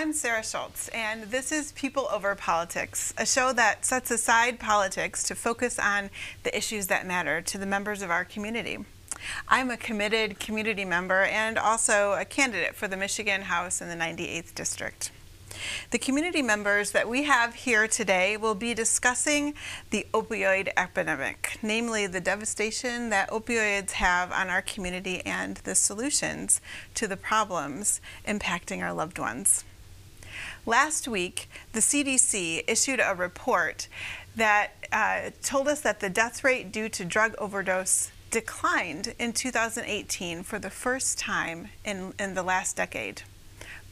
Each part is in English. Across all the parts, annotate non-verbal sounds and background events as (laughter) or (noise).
I'm Sarah Schulz, and this is People Over Politics, a show that sets aside politics to focus on the issues that matter to the members of our community. I'm a committed community member and also a candidate for the Michigan House in the 98th District. The community members that we have here today will be discussing the opioid epidemic, namely the devastation that opioids have on our community and the solutions to the problems impacting our loved ones. Last week, the CDC issued a report that uh, told us that the death rate due to drug overdose declined in 2018 for the first time in, in the last decade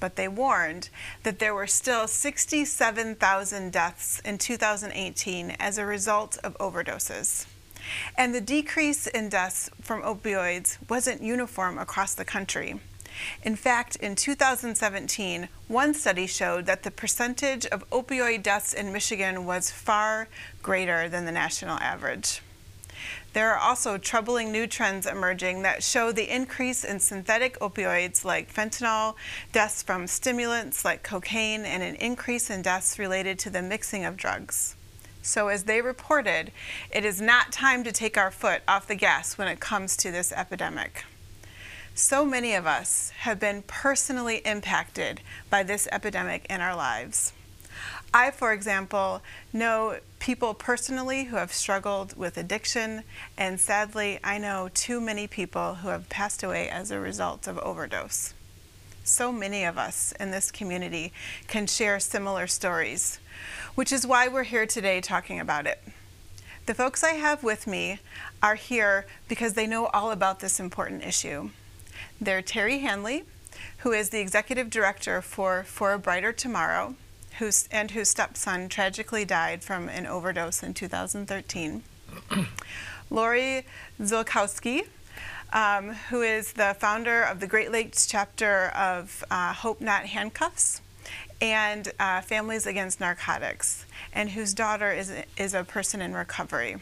but they warned that there were still 67,000 deaths in 2018 as a result of overdoses. And the decrease in deaths from opioids wasn't uniform across the country. In fact, in 2017, one study showed that the percentage of opioid deaths in Michigan was far greater than the national average. There are also troubling new trends emerging that show the increase in synthetic opioids like fentanyl, deaths from stimulants like cocaine, and an increase in deaths related to the mixing of drugs. So, as they reported, it is not time to take our foot off the gas when it comes to this epidemic. So many of us have been personally impacted by this epidemic in our lives. I, for example, know people personally who have struggled with addiction, and sadly, I know too many people who have passed away as a result of overdose. So many of us in this community can share similar stories, which is why we're here today talking about it. The folks I have with me are here because they know all about this important issue. They're Terry Hanley, who is the executive director for For a Brighter Tomorrow whose, and whose stepson tragically died from an overdose in 2013. (clears throat) Lori Ziolkowski, um, who is the founder of the Great Lakes chapter of uh, Hope Not Handcuffs and uh, Families Against Narcotics, and whose daughter is, is a person in recovery.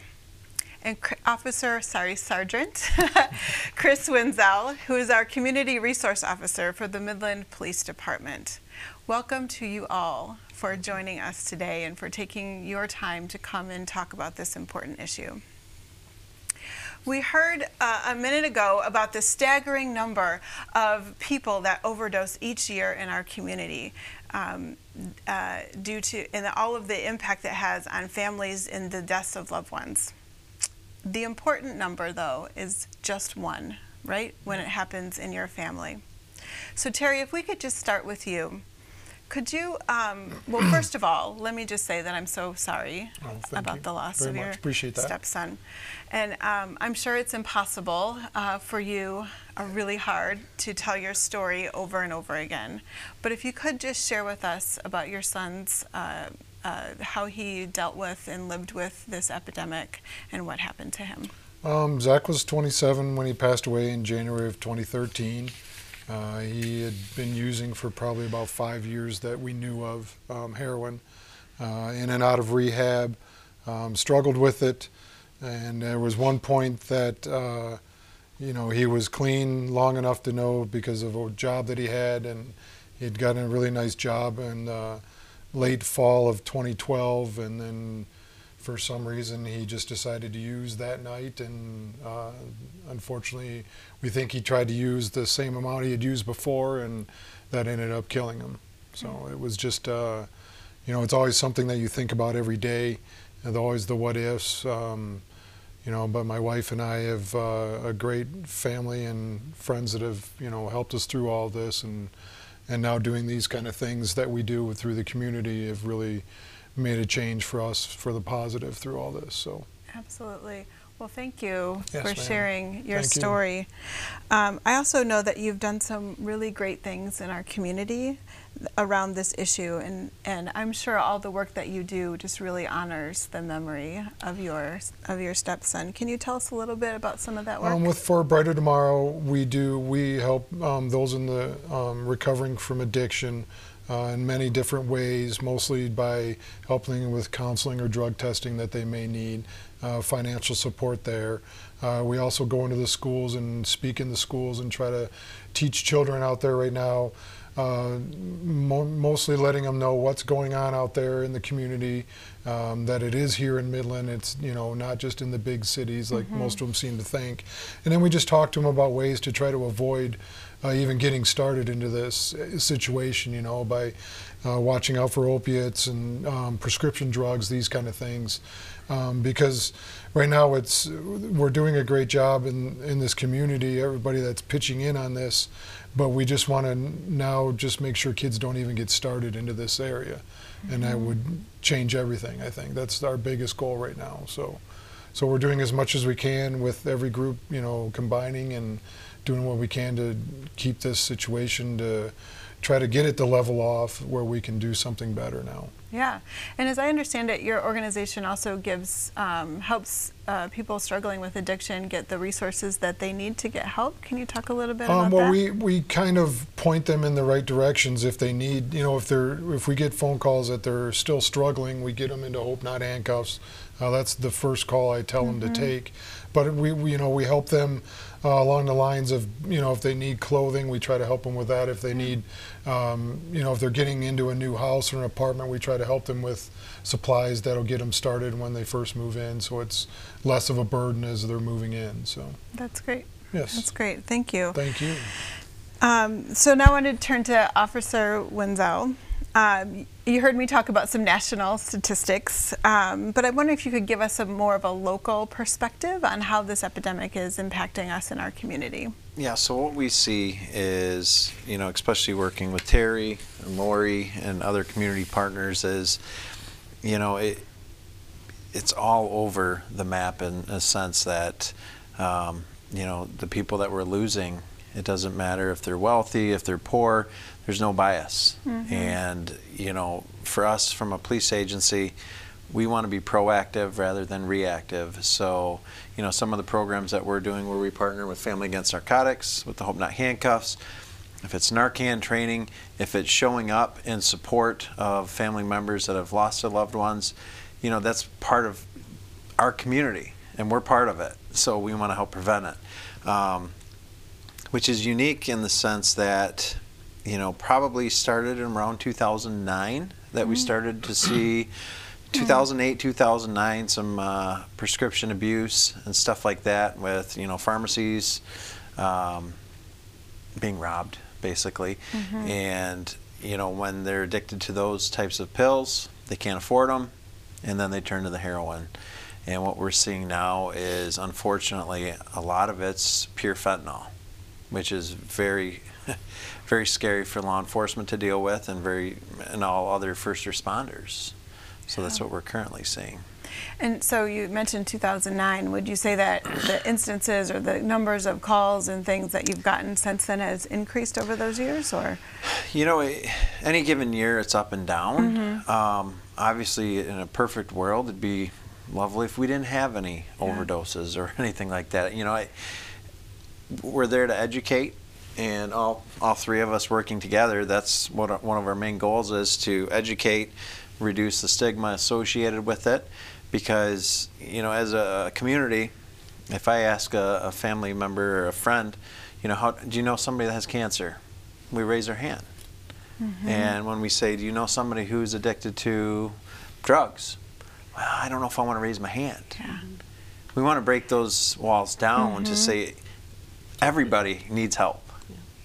And Officer, sorry, Sergeant (laughs) Chris Wenzel, who is our Community Resource Officer for the Midland Police Department. Welcome to you all for joining us today and for taking your time to come and talk about this important issue. We heard uh, a minute ago about the staggering number of people that overdose each year in our community um, uh, due to and all of the impact it has on families and the deaths of loved ones. The important number, though, is just one, right? When it happens in your family. So, Terry, if we could just start with you. Could you, um, well, (clears throat) first of all, let me just say that I'm so sorry Oh, about the loss of your. Stepson. And um, I'm sure it's impossible uh, for you, uh, really hard, to tell your story over and over again. But if you could just share with us about your son's, uh, uh, how he dealt with and lived with this epidemic and what happened to him. Um, Zach was 27 when he passed away in January of 2013. Uh, he had been using for probably about five years that we knew of um, heroin, uh, in and out of rehab, um, struggled with it, and there was one point that uh, you know he was clean long enough to know because of a job that he had, and he'd gotten a really nice job and uh, late fall of 2012, and then for some reason he just decided to use that night and uh, unfortunately we think he tried to use the same amount he had used before and that ended up killing him so mm-hmm. it was just uh, you know it's always something that you think about every day and always the what ifs um, you know but my wife and I have uh, a great family and friends that have you know helped us through all this and and now doing these kind of things that we do through the community have really made a change for us for the positive through all this. So absolutely. Well, thank you yes, for sharing your thank story. You. Um, I also know that you've done some really great things in our community around this issue, and, and I'm sure all the work that you do just really honors the memory of your of your stepson. Can you tell us a little bit about some of that work? Um, with For Brighter Tomorrow, we do we help um, those in the um, recovering from addiction uh, in many different ways, mostly by helping with counseling or drug testing that they may need, uh, financial support there. Uh, we also go into the schools and speak in the schools and try to teach children out there right now, uh, mo mostly letting them know what's going on out there in the community, um, that it is here in Midland. It's you know not just in the big cities like mm -hmm. most of them seem to think. And then we just talk to them about ways to try to avoid uh, even getting started into this situation, you know, by uh, watching out for opiates and um, prescription drugs, these kind of things. Um, because right now it's we're doing a great job in, in this community, everybody that's pitching in on this, but we just want to now just make sure kids don't even get started into this area. Mm -hmm. And that mm-hmm. would change everything, I think. That's our biggest goal right now. So, so we're doing as much as we can with every group, you know, combining and doing what we can to keep this situation to try to get it to level off where we can do something better now. Yeah, and as I understand it, your organization also gives um, helps uh, people struggling with addiction get the resources that they need to get help. Can you talk a little bit um, about well, that? Well, we we kind of point them in the right directions if they need. You know, if they're if we get phone calls that they're still struggling, we get them into Hope Not Handcuffs. Uh, that's the first call I tell mm -hmm. them to mm-hmm. take. But we, we you know we help them uh, along the lines of you know if they need clothing we try to help them with that. If they need um, you know if they're getting into a new house or an apartment we try to help them with supplies that'll get them started when they first move in. So it's less of a burden as they're moving in so. That's great. Yes. That's great. Thank you. Thank you. Um, so now I want to turn to Officer Wenzel. Um, you heard me talk about some national statistics, um, but I wonder if you could give us a more of a local perspective on how this epidemic is impacting us in our community. Yeah, so what we see is, you know, especially working with Terry and Lori and other community partners is, you know, it, it's all over the map in a sense that, um, you know, the people that we're losing, it doesn't matter if they're wealthy, if they're poor, there's no bias. Mm-hmm. And, you know, for us from a police agency, we want to be proactive rather than reactive. So, you know, some of the programs that we're doing where we partner with Family Against Narcotics, with the Hope Not Handcuffs, if it's Narcan training, if it's showing up in support of family members that have lost their loved ones, you know, that's part of our community and we're part of it. So we want to help prevent it. Um, which is unique in the sense that you know, probably started in around 2009 that mm-hmm. we started to (clears throat) see 2008, 2009, some uh, prescription abuse and stuff like that with, you know, pharmacies um, being robbed, basically. Mm-hmm. And, you know, when they're addicted to those types of pills, they can't afford them, and then they turn to the heroin. And what we're seeing now is, unfortunately, a lot of it's pure fentanyl, which is very (laughs) very scary for law enforcement to deal with and very and all other first responders. So that's what we're currently seeing. And so you mentioned 2009. Would you say that the instances or the numbers of calls and things that you've gotten since then has increased over those years, or? You know, any given year it's up and down. Mm -hmm. um, obviously, in a perfect world, it'd be lovely if we didn't have any yeah. overdoses or (laughs) anything like that. You know, I, we're there to educate and all, all three of us working together, that's what one of our main goals is to educate, reduce the stigma associated with it. Because, you know, as a community, if I ask a, a family member or a friend, you know, how, do you know somebody that has cancer? We raise our hand. Mm -hmm. And when we say, do you know somebody who's addicted to drugs? well, I don't know if I want to raise my hand. Yeah. We want to break those walls down to say everybody needs help.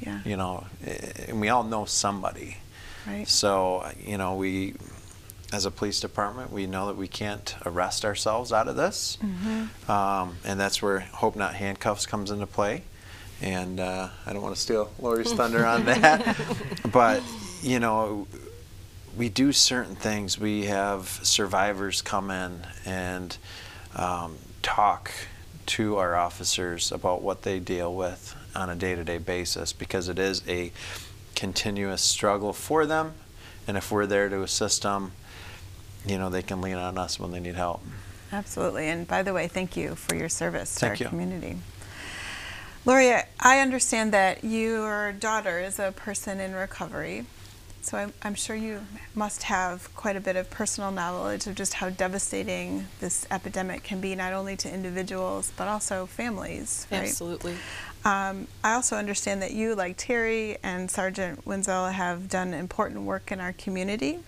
Yeah. You know, eh, and we all know somebody. Right. So, you know, we, as a police department, we know that we can't arrest ourselves out of this. Um, and that's where Hope Not Handcuffs comes into play. And uh, I don't want to steal Lori's thunder on that. (laughs) But, you know, we do certain things. We have survivors come in and um, talk to our officers about what they deal with on a day to day basis because it is a continuous struggle for them. And if we're there to assist them, you know, they can lean on us when they need help. Absolutely. And by the way, thank you for your service to Thank our you. community. Lori, I understand that your daughter is a person in recovery. So I'm, I'm sure you must have quite a bit of personal knowledge of just how devastating this epidemic can be, not only to individuals, but also families, right? Absolutely. Um, I also understand that you, like Terry and Sergeant Wenzel, have done important work in our community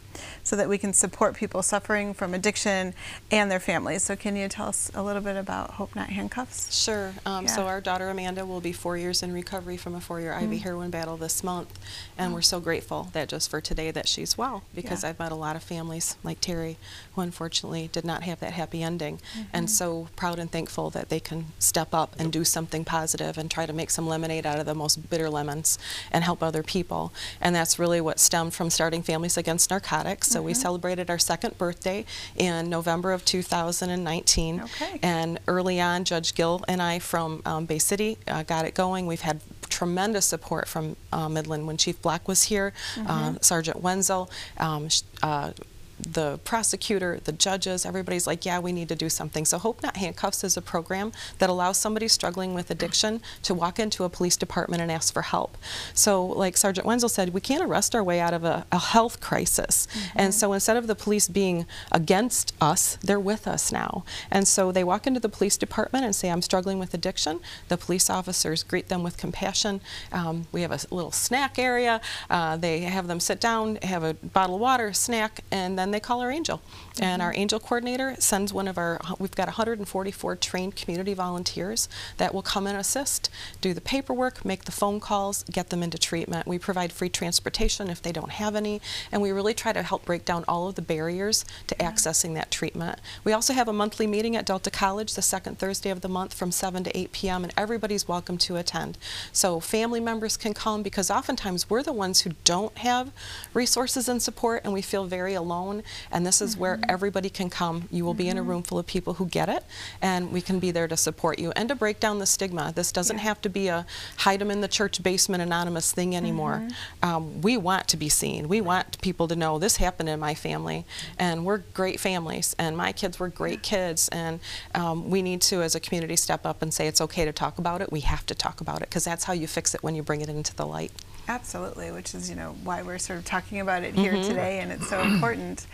so that we can support people suffering from addiction and their families. So, can you tell us a little bit about Hope Not Handcuffs? Sure. Um, So our daughter Amanda will be four years in recovery from a four-year Mm. IV heroin battle this month, and we're so grateful that just for today that she's well because Yeah. I've met a lot of families like Terry who unfortunately did not have that happy ending, Mm-hmm. and so proud and thankful that they can step up and do something positive and try to make some lemonade out of the most bitter lemons and help other people. And that's really what stemmed from starting Families Against Narcotics. So we Mm-hmm. celebrated our second birthday in November of 2019. Okay. And early on, Judge Gill and I from um, Bay City uh, got it going. We've had tremendous support from uh, Midland when Chief Black was here, uh, Sergeant Wenzel. Um, uh, the prosecutor, the judges, everybody's like, yeah, we need to do something. So Hope Not Handcuffs is a program that allows somebody struggling with addiction to walk into a police department and ask for help. So, like Sergeant Wenzel said, we can't arrest our way out of a, a health crisis. And so instead of the police being against us, they're with us now. And so they walk into the police department and say, I'm struggling with addiction. The police officers greet them with compassion. Um, we have a little snack area. Uh, they have them sit down, have a bottle of water, snack, and then they call our angel. And our mm-hmm. angel coordinator sends one of our, we've got 144 trained community volunteers that will come and assist, do the paperwork, make the phone calls, get them into treatment. We provide free transportation if they don't have any, and we really try to help break down all of the barriers to mm-hmm. accessing that treatment. We also have a monthly meeting at Delta College the second Thursday of the month from 7 to 8 p.m., and everybody's welcome to attend. So family members can come because oftentimes we're the ones who don't have resources and support, and we feel very alone. And this is where everybody can come. You will be in a room full of people who get it, and we can be there to support you and to break down the stigma. This doesn't have to be a hide them in the church basement anonymous thing anymore. Um, we want to be seen. We want people to know this happened in my family, and we're great families, and my kids were great kids, and um, we need to, as a community, step up and say it's okay to talk about it. We have to talk about it because that's how you fix it when you bring it into the light. Absolutely, which is you know why we're sort of talking about it here Mm-hmm. today, and it's so important.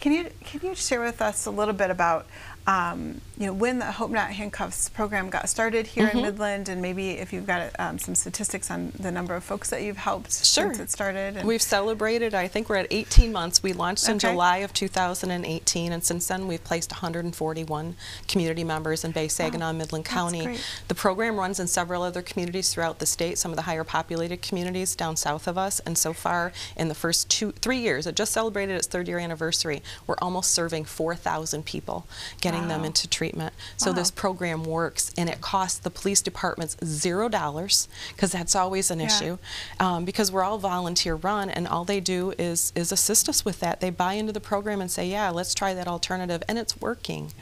Can you can you share with us a little bit about um, you know when the Hope Not Handcuffs program got started here Mm-hmm. in Midland, and maybe if you've got um, some statistics on the number of folks that you've helped Sure. since it started? We've celebrated, I think we're at 18 months. We launched in Okay. July of 2018, and since then we've placed 141 community members in Bay Saginaw, and Midland County. The program runs in several other communities throughout the state, some of the higher populated communities down south of us, and so far in the first two, three years, it just celebrated its third year anniversary, we're almost serving 4,000 people, getting them Wow. into treatment. So this program works, and it costs the police departments zero dollars, because that's always an Yeah. issue um, because we're all volunteer run and all they do is is assist us with that. They buy into the program and say yeah let's try that alternative and it's working.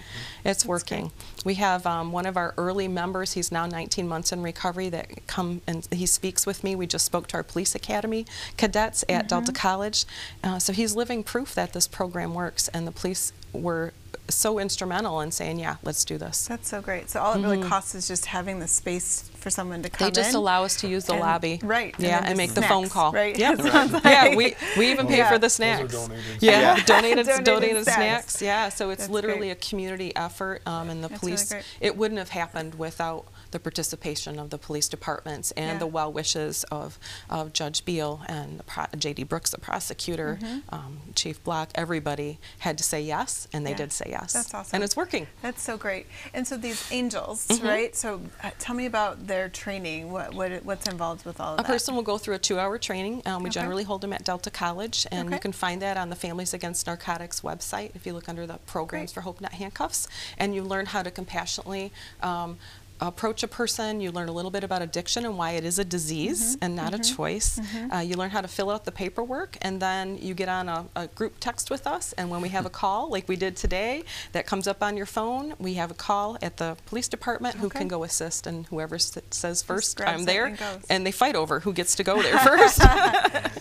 It's working. We have um, one of our early members he's now 19 months in recovery that come and he speaks with me. We just spoke to our police academy cadets at delta college. Uh, so he's living proof that this program works and the police were so instrumental in saying yeah let's do this That's so great. So all it really costs is just having the space for someone to come. They just in. allow us to use the and- lobby. right, Yeah, then and, just make the phone call. right? Yeah. (laughs) It sounds yeah. We we even pay Yeah. for the snacks. donated. Yeah, Yeah. (laughs) donated Donated donated snacks. snacks. Yeah, so it's That's literally great. a community effort, um, and the That's police. great. it wouldn't have happened without the participation of the police departments and Yeah. the well wishes of, of Judge Beal and the pro- J. Dee Brooks, the prosecutor, Mm-hmm. um, Chief Block, everybody had to say yes, and they Yeah. did say yes. That's awesome. And it's working. That's so great. And so these angels, Mm-hmm. right? So uh, tell me about their training. What, what what's involved with all of A that? A person will go through a two-hour training. Um, we Okay. generally hold them at Delta College, and you can find that on the Families Against Narcotics website if you look under the programs Great. for Hope Not Handcuffs. And you learn how to compassionately um, approach a person. You learn a little bit about addiction and why it is a disease Mm-hmm. and not a choice. Uh, you learn how to fill out the paperwork, and then you get on a, a group text with us. And when we have a (laughs) call, like we did today, that comes up on your phone, we have a call at the police department who can go assist, and whoever says first, I'm there, and and they fight over who gets to go there (laughs) first. (laughs)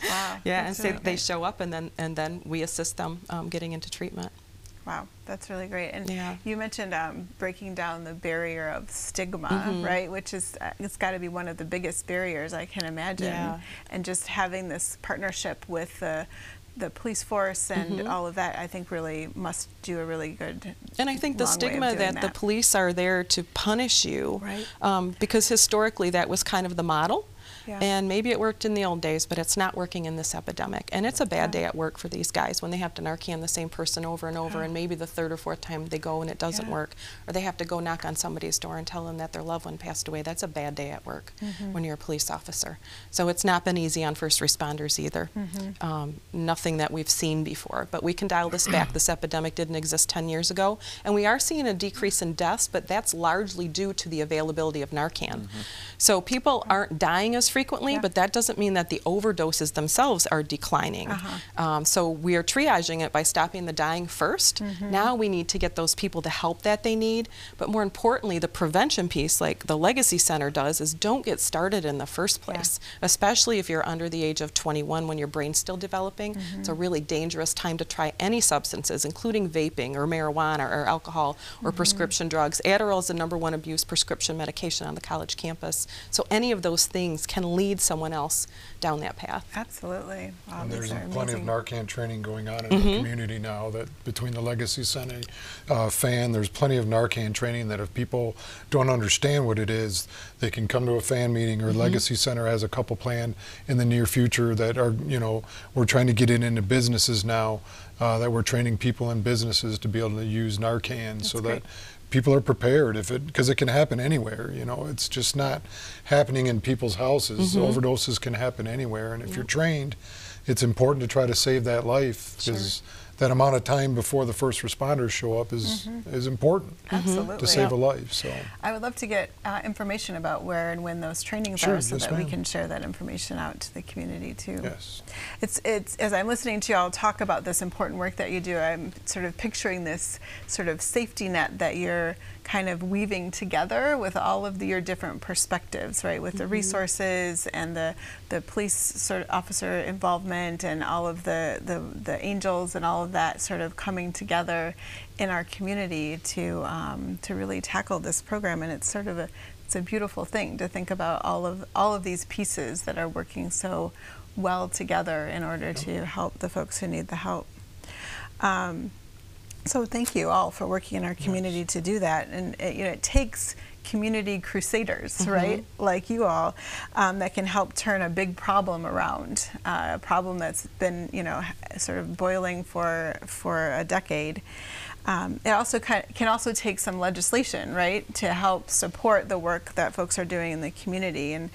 Wow. yeah, and so they show up, and then and then we assist them um, getting into treatment. Wow, that's really great. And Yeah. you mentioned um, breaking down the barrier of stigma, Mm-hmm. right? Which is uh, it's got to be one of the biggest barriers I can imagine. Yeah. And just having this partnership with the the police force and Mm-hmm. all of that, I think really must do a really good. And I think the long way of stigma doing that, the police are there to punish you, Right. um, because historically that was kind of the model. Yeah. And maybe it worked in the old days, but it's not working in this epidemic. And it's a bad Yeah. day at work for these guys when they have to Narcan the same person over and over, Yeah. and maybe the third or fourth time they go and it doesn't Yeah. work, or they have to go knock on somebody's door and tell them that their loved one passed away. That's a bad day at work Mm-hmm. when you're a police officer. So it's not been easy on first responders either. Mm-hmm. Um, nothing that we've seen before. But we can dial this back. this epidemic didn't exist 10 years ago, and we are seeing a decrease in deaths, but that's largely due to the availability of Narcan. So people aren't dying as frequently, Yeah. but that doesn't mean that the overdoses themselves are declining. Uh-huh. Um, so we are triaging it by stopping the dying 1st Mm-hmm. Now we need to get those people the help that they need. But more importantly, the prevention piece, like the Legacy Center does, is don't get started in the first Yeah. place, especially if you're under the age of 21 when your brain's still developing. It's a Mm-hmm. really dangerous time to try any substances, including vaping or marijuana or alcohol or Mm-hmm. prescription drugs. Adderall is the number one abused prescription medication on the college campus. So any of those things can lead someone else down that path. Absolutely. Wow, And there's are plenty of. Narcan training going on in Mm-hmm. the community now that between the Legacy Center uh, fan, there's plenty of Narcan training that if people don't understand what it is, they can come to a fan meeting Mm-hmm. or Legacy Center has a couple planned in the near future that are, you know, we're trying to get it into businesses now uh, that we're training people in businesses to be able to use Narcan so great. that people are prepared if it because it can happen anywhere you know? It's just not happening in people's houses. Mm-hmm. overdoses can happen anywhere and if you're trained it's important to try to save that life because that amount of time before the first responders show up is is important Absolutely. to save a life so. I would love to get uh, information about where and when those trainings Sure, are so yes, that we can share that information out to the community too. yes. It's, it's, as I'm listening to y'all talk about this important work that you do, I'm sort of picturing this sort of safety net that you're kind of weaving together with all of the, your different perspectives, right? With the resources and the, the police sort of officer involvement and all of the, the, the angels and all of that sort of coming together in our community to, um, to really tackle this program. And it's sort of a, it's a beautiful thing to think about all of, all of these pieces that are working so well together in order to help the folks who need the help. Um, so thank you all for working in our community to do that. And it, you know, it takes community crusaders, right, like you all, um, that can help turn a big problem around, uh, a problem that's been, you know, sort of boiling for for a decade. Um, it also can, can also take some legislation, right, to help support the work that folks are doing in the community. And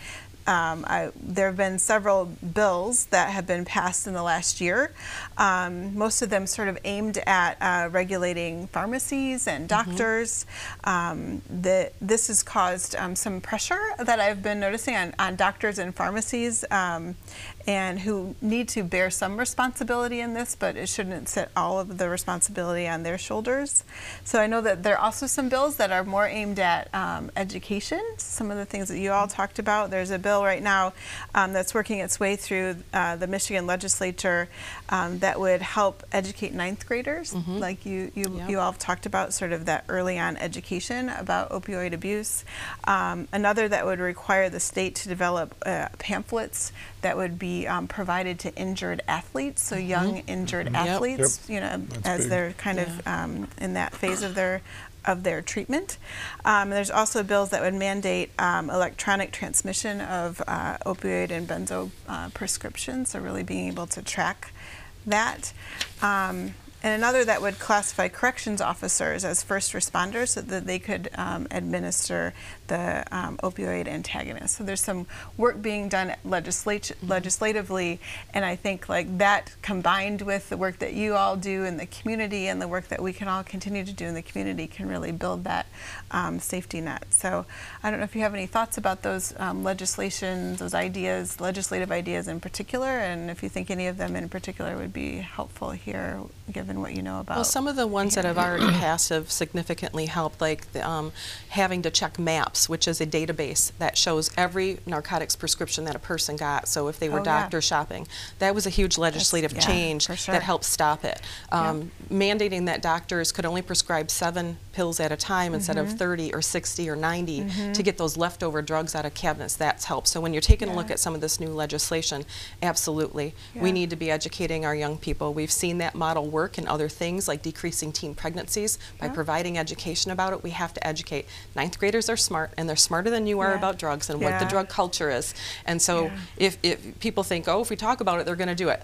um, I, there have been several bills that have been passed in the last year. Um, most of them sort of aimed at uh, regulating pharmacies and doctors. Um, the, this has caused um, some pressure that I've been noticing on, on doctors and pharmacies, um, and who need to bear some responsibility in this, but it shouldn't sit all of the responsibility on their shoulders. So I know that there are also some bills that are more aimed at um, education. Some of the things that you all talked about. There's a bill right now um, that's working its way through uh, the Michigan legislature um, that would help educate ninth graders, like you you, Yep. you all talked about, sort of that early on education about opioid abuse. Um, another that would require the state to develop uh, pamphlets that would be um, provided to injured athletes, so young injured athletes, you know, That's as big. they're kind of um, in that phase of their of their treatment. Um, there's also bills that would mandate um, electronic transmission of uh, opioid and benzo uh, prescriptions, so really being able to track that. And another that would classify corrections officers as first responders so that they could um, administer the um, opioid antagonist. So there's some work being done legislat- mm-hmm. legislatively, and I think like that combined with the work that you all do in the community and the work that we can all continue to do in the community can really build that um, safety net. So I don't know if you have any thoughts about those um, legislations, those ideas, legislative ideas in particular, and if you think any of them in particular would be helpful here, given what you know about. Well, some of the ones that have already passed have significantly helped, like the, um, having to check MAPS which is a database that shows every narcotics prescription that a person got. So if they were Oh, yeah. doctor shopping, that was a huge legislative yeah, change sure. that helped stop it. Um, Mandating that doctors could only prescribe seven pills at a time instead Mm-hmm. of 30 or 60 or 90 to get those leftover drugs out of cabinets, that's helped. So when you're taking a look at some of this new legislation, absolutely. We need to be educating our young people. We've seen that model work in other things like decreasing teen pregnancies by Yeah. providing education about it. We have to educate. Ninth graders are smart, and they're smarter than you are Yeah. about drugs and what the drug culture is. And so Yeah. if, if people think, oh, if we talk about it, they're going to do it.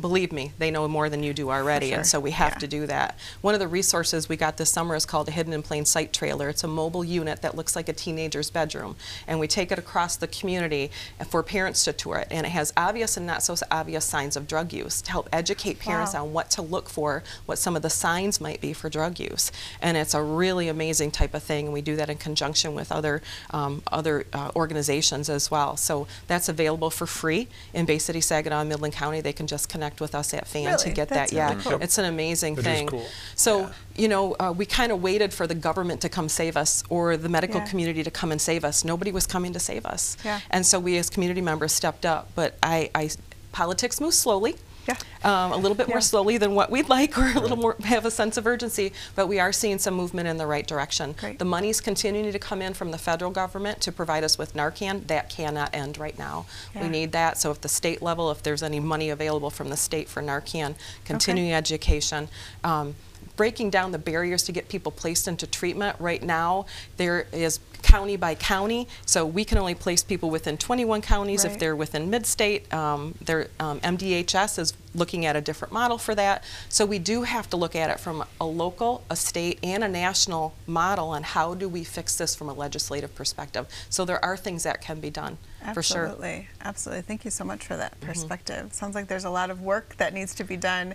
Believe me, they know more than you do already, sure. and so we have Yeah. to do that. One of the resources we got this summer is called a Hidden in Plain Sight trailer. It's a mobile unit that looks like a teenager's bedroom, and we take it across the community for parents to tour it. And it has obvious and not so obvious signs of drug use to help educate parents Wow. on what to look for, what some of the signs might be for drug use. And it's a really amazing type of thing, and we do that in conjunction with other um, other uh, organizations as well. So that's available for free in Bay City, Saginaw, and Midland County. They can just connect with us at FAN to get That's that. Yeah, cool. it's an amazing It is thing. cool. So you know, uh, we kind of waited for the government to come save us or the medical Yeah. community to come and save us. Nobody was coming to save us. Yeah. And so we as community members stepped up. But I, I politics moves slowly. Yeah. Um, a little bit Yeah. more slowly than what we'd like, or a little more have a sense of urgency, but we are seeing some movement in the right direction. Great. The money's continuing to come in from the federal government to provide us with Narcan. That cannot end right now. Yeah. We need that. So, if the state level, if there's any money available from the state for Narcan, continuing education. Um, breaking down the barriers to get people placed into treatment. Right now, there is county by county, so we can only place people within 21 counties if they're within mid-state. Um, their um, MDHS is looking at a different model for that. So we do have to look at it from a local, a state, and a national model on how do we fix this from a legislative perspective. So there are things that can be done, for sure. Mm-hmm. Absolutely, absolutely. Thank you so much for that perspective. Sounds like there's a lot of work that needs to be done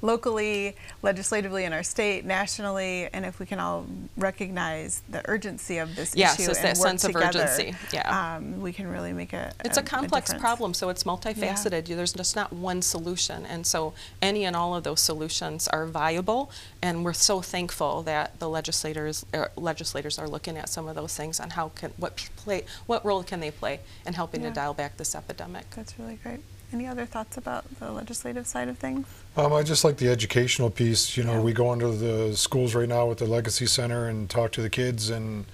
locally, legislatively in our state, nationally, and if we can all recognize the urgency of this Yes, issue it's and that work sense of urgency, yeah. um, we can really make a. It's a, complex difference. problem, so it's multifaceted. There's just not one solution, and so any and all of those solutions are viable. And we're so thankful that the legislators er, legislators are looking at some of those things on how can what play what role can they play in helping Yeah. to dial back this epidemic. That's really great. Any other thoughts about the legislative side of things? Um, I just like the educational piece. You know, Yeah. we go into the schools right now with the Legacy Center and talk to the kids, and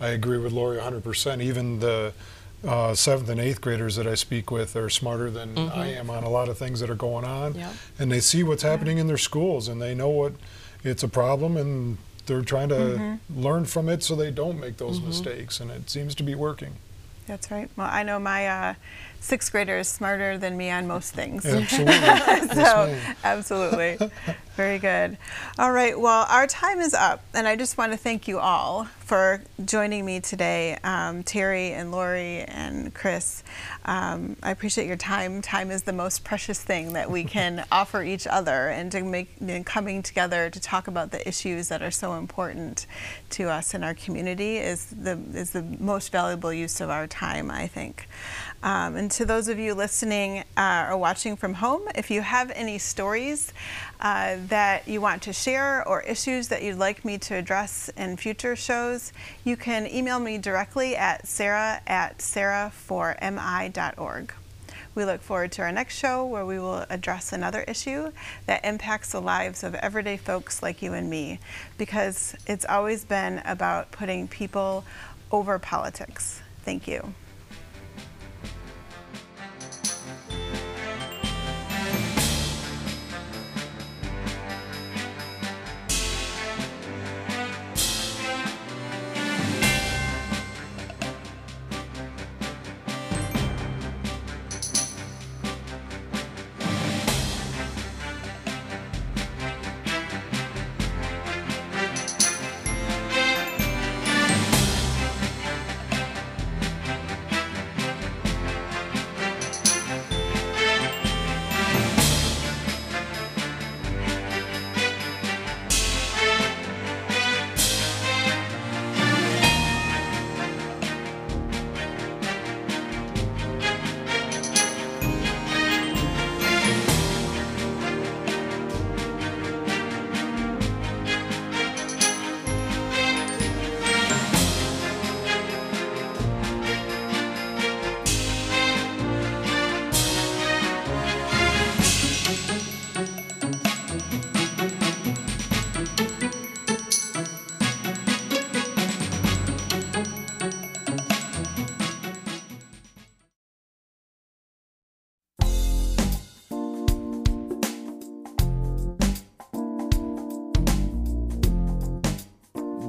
I agree with Lori 100%. Even the uh, seventh and eighth graders that I speak with are smarter than I am on a lot of things that are going on, Yeah. and they see what's happening in their schools, and they know what it's a problem, and they're trying to Mm-hmm. learn from it so they don't make those mistakes, and it seems to be working. That's right. Well, I know my uh, sixth grader is smarter than me on most things. Absolutely. (laughs) So absolutely. Very good. All right well our time is up and i just want to thank you all for joining me today um, terry and lori and chris. Um, i appreciate your time. Time is the most precious thing that we can (laughs) offer each other and to make and coming together to talk about the issues that are so important to us in our community is the is the most valuable use of our time i think um, and to those of you listening uh, or watching from home, if you have any stories uh, that you want to share or issues that you'd like me to address in future shows, you can email me directly at sarah at sarah4mi.org. We look forward to our next show where we will address another issue that impacts the lives of everyday folks like you and me because it's always been about putting people over politics. Thank you.